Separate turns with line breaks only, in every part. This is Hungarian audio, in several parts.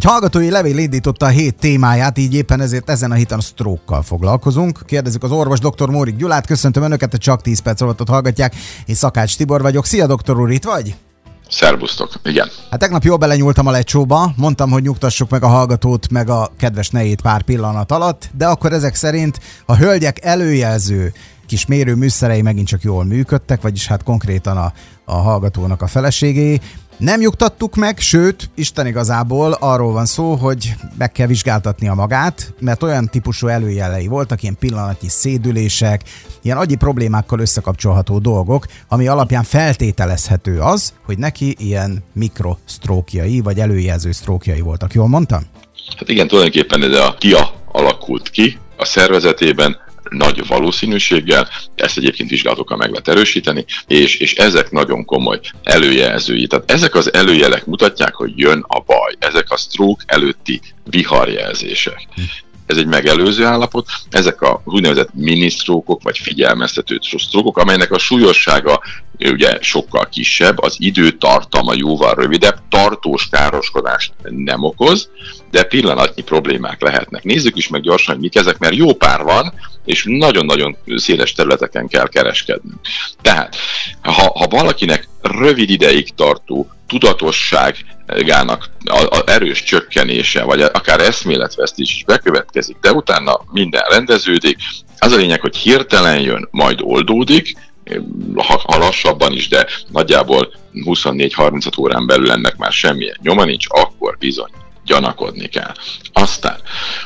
Egy hallgatói levél indította a hét témáját, így éppen ezért ezen a héten stroke foglalkozunk. Kérdezzük az orvos dr. Mórik Gyulát, köszöntöm Önöket, a Csak 10 perc alatt hallgatják. Én Szakács Tibor vagyok. Szia, doktor úr, itt vagy?
Szervusztok, igen.
Hát tegnap jól belenyúltam a lecsóba, mondtam, hogy nyugtassuk meg a hallgatót, meg a kedves nejét pár pillanat alatt, de akkor ezek szerint a hölgyek előjelző kis mérő műszerei megint csak jól működtek, vagyis hát konkrétan a, a hallgatónak a feleségé. Nem nyugtattuk meg, sőt, Isten igazából arról van szó, hogy meg kell vizsgáltatnia magát, mert olyan típusú előjelei voltak, ilyen pillanatnyi szédülések, ilyen agyi problémákkal összekapcsolható dolgok, ami alapján feltételezhető az, hogy neki ilyen mikrosztrókjai, vagy előjelző sztrókjai voltak. Jól mondtam?
Hát igen, tulajdonképpen ez a TIA alakult ki a szervezetében, nagy valószínűséggel, ezt egyébként vizsgálatokkal meg lehet erősíteni, és, és ezek nagyon komoly előjelzői. Tehát ezek az előjelek mutatják, hogy jön a baj. Ezek a stroke előtti viharjelzések ez egy megelőző állapot. Ezek a úgynevezett minisztrókok, vagy figyelmeztető sztrókok, amelynek a súlyossága ugye sokkal kisebb, az időtartama jóval rövidebb, tartós károskodást nem okoz, de pillanatnyi problémák lehetnek. Nézzük is meg gyorsan, hogy mik ezek, mert jó pár van, és nagyon-nagyon széles területeken kell kereskednünk. Tehát, ha, ha valakinek rövid ideig tartó tudatosságának a, a erős csökkenése, vagy akár eszméletvesztés is bekövetkezik, de utána minden rendeződik, az a lényeg, hogy hirtelen jön, majd oldódik, ha, ha lassabban is, de nagyjából 24-36 órán belül ennek már semmilyen nyoma nincs, akkor bizony gyanakodni kell. Aztán,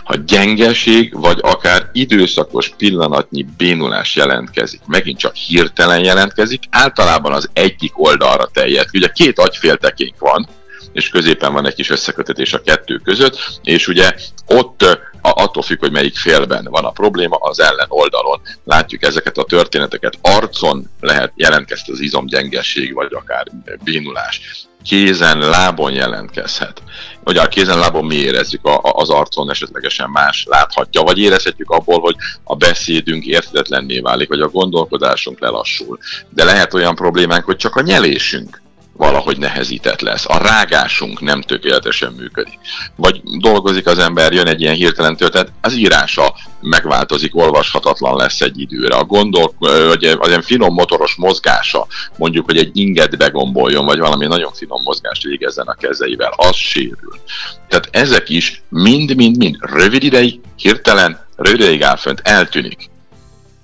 ha gyengeség, vagy akár időszakos pillanatnyi bénulás jelentkezik, megint csak hirtelen jelentkezik, általában az egyik oldalra terjed. Ugye két agyféltekénk van, és középen van egy kis összekötetés a kettő között, és ugye ott attól függ, hogy melyik félben van a probléma, az ellen oldalon látjuk ezeket a történeteket. Arcon lehet jelentkezni az izomgyengesség, vagy akár bénulás. Kézen, lábon jelentkezhet. Ugye a kézen, lábon mi érezzük, a, az arcon esetlegesen más láthatja, vagy érezhetjük abból, hogy a beszédünk érthetetlenné válik, vagy a gondolkodásunk lelassul. De lehet olyan problémánk, hogy csak a nyelésünk valahogy nehezített lesz. A rágásunk nem tökéletesen működik. Vagy dolgozik az ember, jön egy ilyen hirtelen történet, az írása megváltozik, olvashatatlan lesz egy időre. A gondol, vagy az ilyen finom motoros mozgása, mondjuk, hogy egy inget begomboljon, vagy valami nagyon finom mozgást végezzen a kezeivel, az sérül. Tehát ezek is mind-mind-mind rövid ideig, hirtelen, rövid ideig áll fönt, eltűnik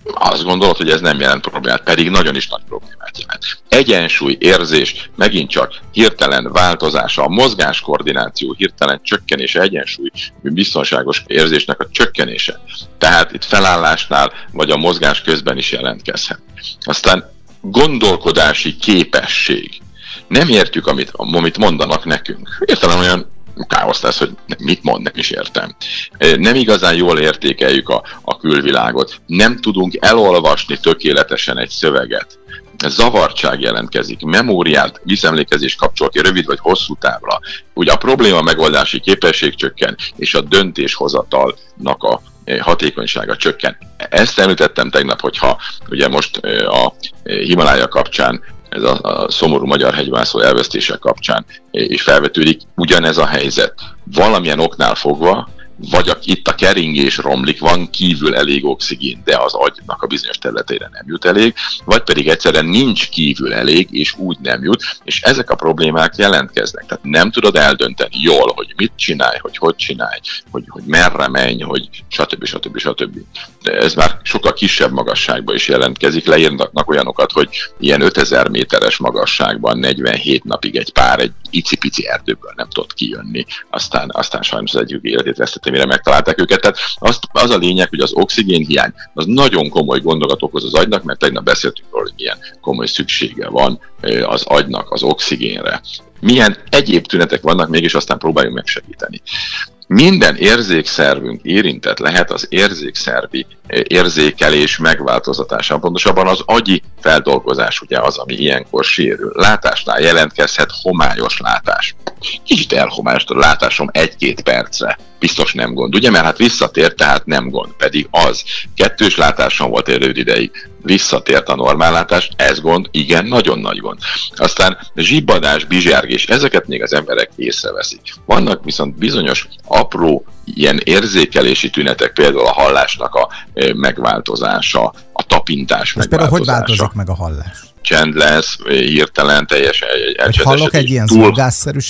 azt gondolod, hogy ez nem jelent problémát, pedig nagyon is nagy problémát jelent. Egyensúly, érzés, megint csak hirtelen változása, a mozgáskoordináció, hirtelen csökkenése, egyensúly, biztonságos érzésnek a csökkenése. Tehát itt felállásnál, vagy a mozgás közben is jelentkezhet. Aztán gondolkodási képesség. Nem értjük, amit, amit mondanak nekünk. Értelem olyan káosz lesz, hogy mit mond, nem is értem. Nem igazán jól értékeljük a, a külvilágot, nem tudunk elolvasni tökéletesen egy szöveget. Zavartság jelentkezik, memóriát, visszemlékezés kapcsol ki rövid vagy hosszú távra. Ugye a probléma megoldási képesség csökken, és a döntéshozatalnak a hatékonysága csökken. Ezt említettem tegnap, hogyha ugye most a Himalája kapcsán ez a, a szomorú magyar hegymászó elvesztése kapcsán és felvetődik ugyanez a helyzet. Valamilyen oknál fogva vagy a, itt a keringés romlik, van kívül elég oxigén, de az agynak a bizonyos területére nem jut elég, vagy pedig egyszerűen nincs kívül elég, és úgy nem jut, és ezek a problémák jelentkeznek. Tehát nem tudod eldönteni jól, hogy mit csinálj, hogy hogy csinálj, hogy, hogy merre menj, hogy stb. stb. stb. De ez már sokkal kisebb magasságban is jelentkezik, leírnak olyanokat, hogy ilyen 5000 méteres magasságban 47 napig egy pár egy icipici erdőből nem tudott kijönni, aztán, aztán sajnos az egyik életét vesztette mire megtalálták őket. Tehát az, az a lényeg, hogy az oxigénhiány az nagyon komoly gondokat okoz az agynak, mert tegnap beszéltünk róla, hogy milyen komoly szüksége van az agynak az oxigénre. Milyen egyéb tünetek vannak, mégis aztán próbáljunk megsegíteni. Minden érzékszervünk érintett lehet az érzékszervi érzékelés megváltoztatásán. Pontosabban az agyi feldolgozás ugye az, ami ilyenkor sérül. Látásnál jelentkezhet homályos látás kicsit elhomást a látásom egy-két percre. Biztos nem gond, ugye? Mert hát visszatért, tehát nem gond. Pedig az. Kettős látásom volt egy ideig. Visszatért a normállátás, ez gond, igen, nagyon nagy gond. Aztán zsibbadás, bizsergés, ezeket még az emberek észreveszik. Vannak viszont bizonyos apró ilyen érzékelési tünetek, például a hallásnak a megváltozása, a tapintás Ez megváltozása.
például hogy változik meg a hallás?
Csend lesz, hirtelen teljesen
elcsendesedik. Hallok egy ilyen túl,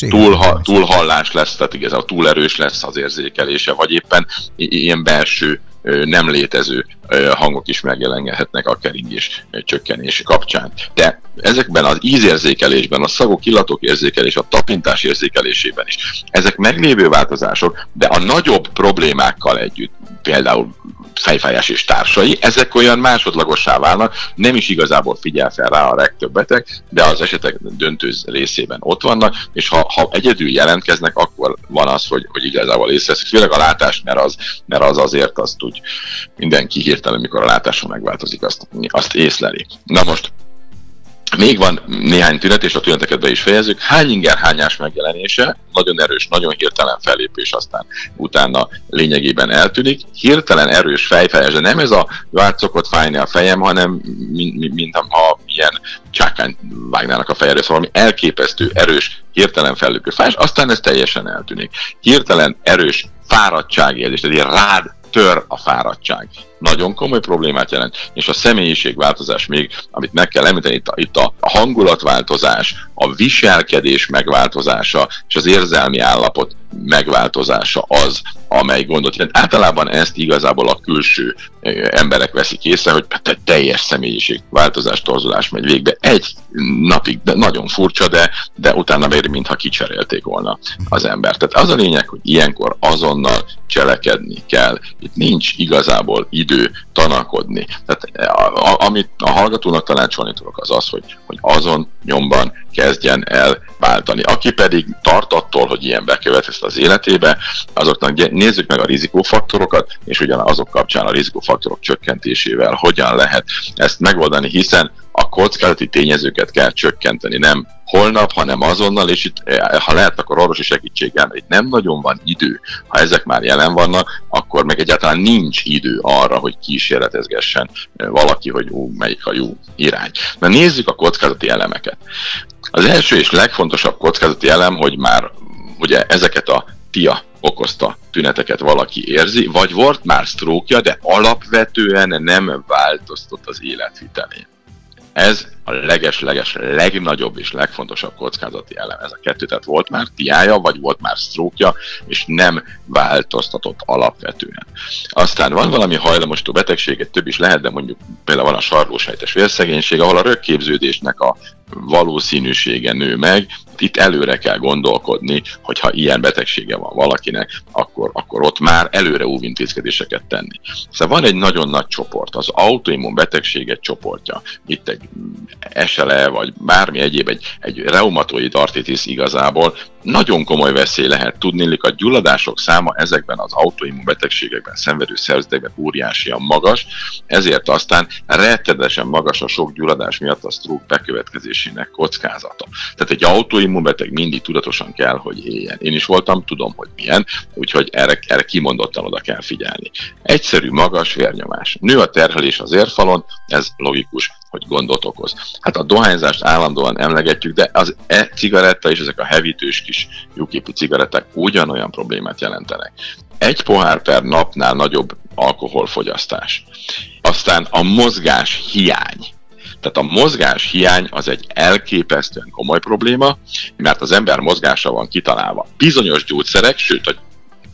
túl, ha, túl hallás lesz, tehát igazából túl erős lesz az érzékelése, vagy éppen ilyen belső nem létező hangok is megjelenhetnek a keringés csökkenés kapcsán. De ezekben az ízérzékelésben, a szagok, illatok érzékelés, a tapintás érzékelésében is, ezek meglévő változások, de a nagyobb problémákkal együtt, például fejfájás és társai, ezek olyan másodlagossá válnak, nem is igazából figyel fel rá a legtöbb beteg, de az esetek döntő részében ott vannak, és ha, ha egyedül jelentkeznek, akkor van az, hogy, hogy igazából észreveszik, főleg a látás, mert az, mert az azért azt úgy mindenki hirtelen, mikor a látása megváltozik, azt, azt észleli. Na most még van néhány tünet, és a tüneteket be is fejezzük. Hány inger hányás megjelenése, nagyon erős, nagyon hirtelen fellépés, aztán utána lényegében eltűnik. Hirtelen erős fejfejes, de nem ez a vált szokott fájni a fejem, hanem mint, mint, ha ilyen csákány vágnának a fejére, szóval valami elképesztő, erős, hirtelen fellépő fájás, aztán ez teljesen eltűnik. Hirtelen erős fáradtságérzés, tehát ilyen rád tör a fáradtság. Nagyon komoly problémát jelent, és a személyiségváltozás még, amit meg kell említeni, itt a, itt a hangulatváltozás, a viselkedés megváltozása és az érzelmi állapot megváltozása az, amely gondot jelent. Általában ezt igazából a külső emberek veszik észre, hogy te teljes személyiség változás, torzulás megy végbe. Egy napig de nagyon furcsa, de, de utána méri, mintha kicserélték volna az embert. Tehát az a lényeg, hogy ilyenkor azonnal cselekedni kell. Itt nincs igazából idő tanakodni. Tehát a, amit a hallgatónak tanácsolni tudok, az az, hogy, hogy azon nyomban kezdjen el váltani. Aki pedig tart attól, hogy ilyen bekövetkezt az életébe, azoknak nézzük meg a rizikófaktorokat, és ugyanazok kapcsán a rizikófaktorok csökkentésével hogyan lehet ezt megoldani, hiszen a kockázati tényezőket kell csökkenteni, nem holnap, hanem azonnal, és itt, eh, ha lehet, akkor orvosi segítséggel, mert itt nem nagyon van idő. Ha ezek már jelen vannak, akkor meg egyáltalán nincs idő arra, hogy kísérletezgessen eh, valaki, hogy ú, melyik a jó irány. Na nézzük a kockázati elemeket. Az első és legfontosabb kockázati elem, hogy már ugye ezeket a tia okozta tüneteket valaki érzi, vagy volt már sztrókja, de alapvetően nem változtott az életvitelén. Ez a leges-leges legnagyobb és legfontosabb kockázati elem. Ez a kettő, tehát volt már tiája, vagy volt már sztrókja, és nem változtatott alapvetően. Aztán van valami hajlamosító betegség, több is lehet, de mondjuk például van a sarlósejtes vérszegénység, ahol a rögképződésnek a valószínűsége nő meg, itt előre kell gondolkodni, hogyha ilyen betegsége van valakinek, akkor, akkor ott már előre óvintézkedéseket tenni. Szóval van egy nagyon nagy csoport, az autoimmun betegségek csoportja. Itt egy SLE, vagy bármi egyéb, egy, egy reumatoid artritis igazából nagyon komoly veszély lehet tudni, a gyulladások száma ezekben az autoimmun betegségekben, szenvedő szervezetekben óriásian magas, ezért aztán rettenetesen magas a sok gyulladás miatt a stroke bekövetkezésének kockázata. Tehát egy autoimmunbeteg mindig tudatosan kell, hogy éljen. Én is voltam, tudom, hogy milyen, úgyhogy erre, erre kimondottan oda kell figyelni. Egyszerű, magas vérnyomás. Nő a terhelés az érfalon, ez logikus hogy gondot okoz. Hát a dohányzást állandóan emlegetjük, de az e-cigaretta és ezek a hevítős kis lyuképi cigaretták ugyanolyan problémát jelentenek. Egy pohár per napnál nagyobb alkoholfogyasztás. Aztán a mozgás hiány. Tehát a mozgás hiány az egy elképesztően komoly probléma, mert az ember mozgása van kitalálva. Bizonyos gyógyszerek, sőt a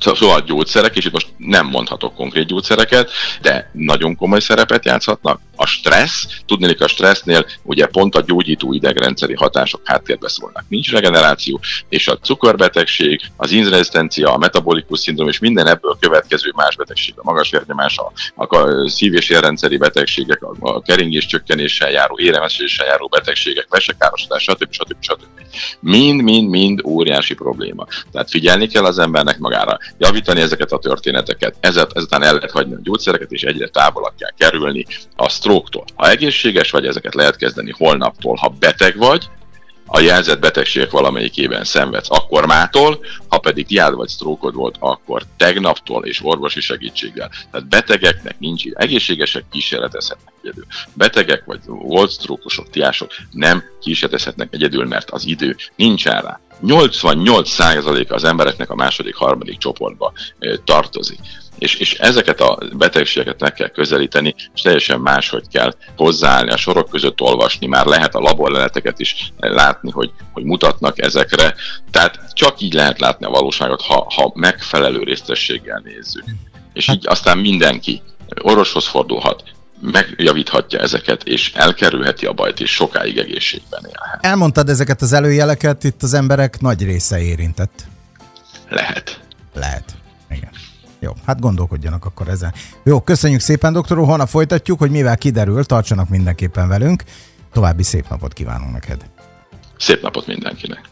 Szóval gyógyszerek, és itt most nem mondhatok konkrét gyógyszereket, de nagyon komoly szerepet játszhatnak. A stressz, tudni, hogy a stressznél ugye pont a gyógyító idegrendszeri hatások háttérbe szólnak. Nincs regeneráció, és a cukorbetegség, az inzrezisztencia, a metabolikus szindróma és minden ebből következő más betegség, a magas vérnyomás, a, a szív- és érrendszeri betegségek, a, a keringés csökkenéssel járó, éremeséssel járó betegségek, vesekárosodás, stb. stb. stb. Mind, mind, mind óriási probléma. Tehát figyelni kell az embernek magára javítani ezeket a történeteket, ezet, ezután el lehet hagyni a gyógyszereket, és egyre távolabb kell kerülni a stroke-tól. Ha egészséges vagy, ezeket lehet kezdeni holnaptól. Ha beteg vagy, a jelzett betegségek valamelyikében szenvedsz, akkor mától, ha pedig diád vagy sztrókod volt, akkor tegnaptól és orvosi segítséggel. Tehát betegeknek nincs, egészségesek kísérletezhetnek egyedül. Betegek vagy volt sztrókosok, tiások nem kísérletezhetnek egyedül, mert az idő nincs rá. 88% az embereknek a második, harmadik csoportba tartozik. És, és ezeket a betegségeket meg kell közelíteni, és teljesen máshogy kell hozzáállni, a sorok között olvasni, már lehet a laborleleteket is látni, hogy, hogy mutatnak ezekre, tehát csak így lehet látni a valóságot, ha, ha megfelelő résztességgel nézzük. És így aztán mindenki orvoshoz fordulhat, megjavíthatja ezeket, és elkerülheti a bajt, és sokáig egészségben élhet.
Elmondtad ezeket az előjeleket, itt az emberek nagy része érintett.
Lehet.
Lehet. Igen. Jó, hát gondolkodjanak akkor ezen. Jó, köszönjük szépen, doktor úr, holnap folytatjuk, hogy mivel kiderül, tartsanak mindenképpen velünk. További szép napot kívánunk neked.
Szép napot mindenkinek.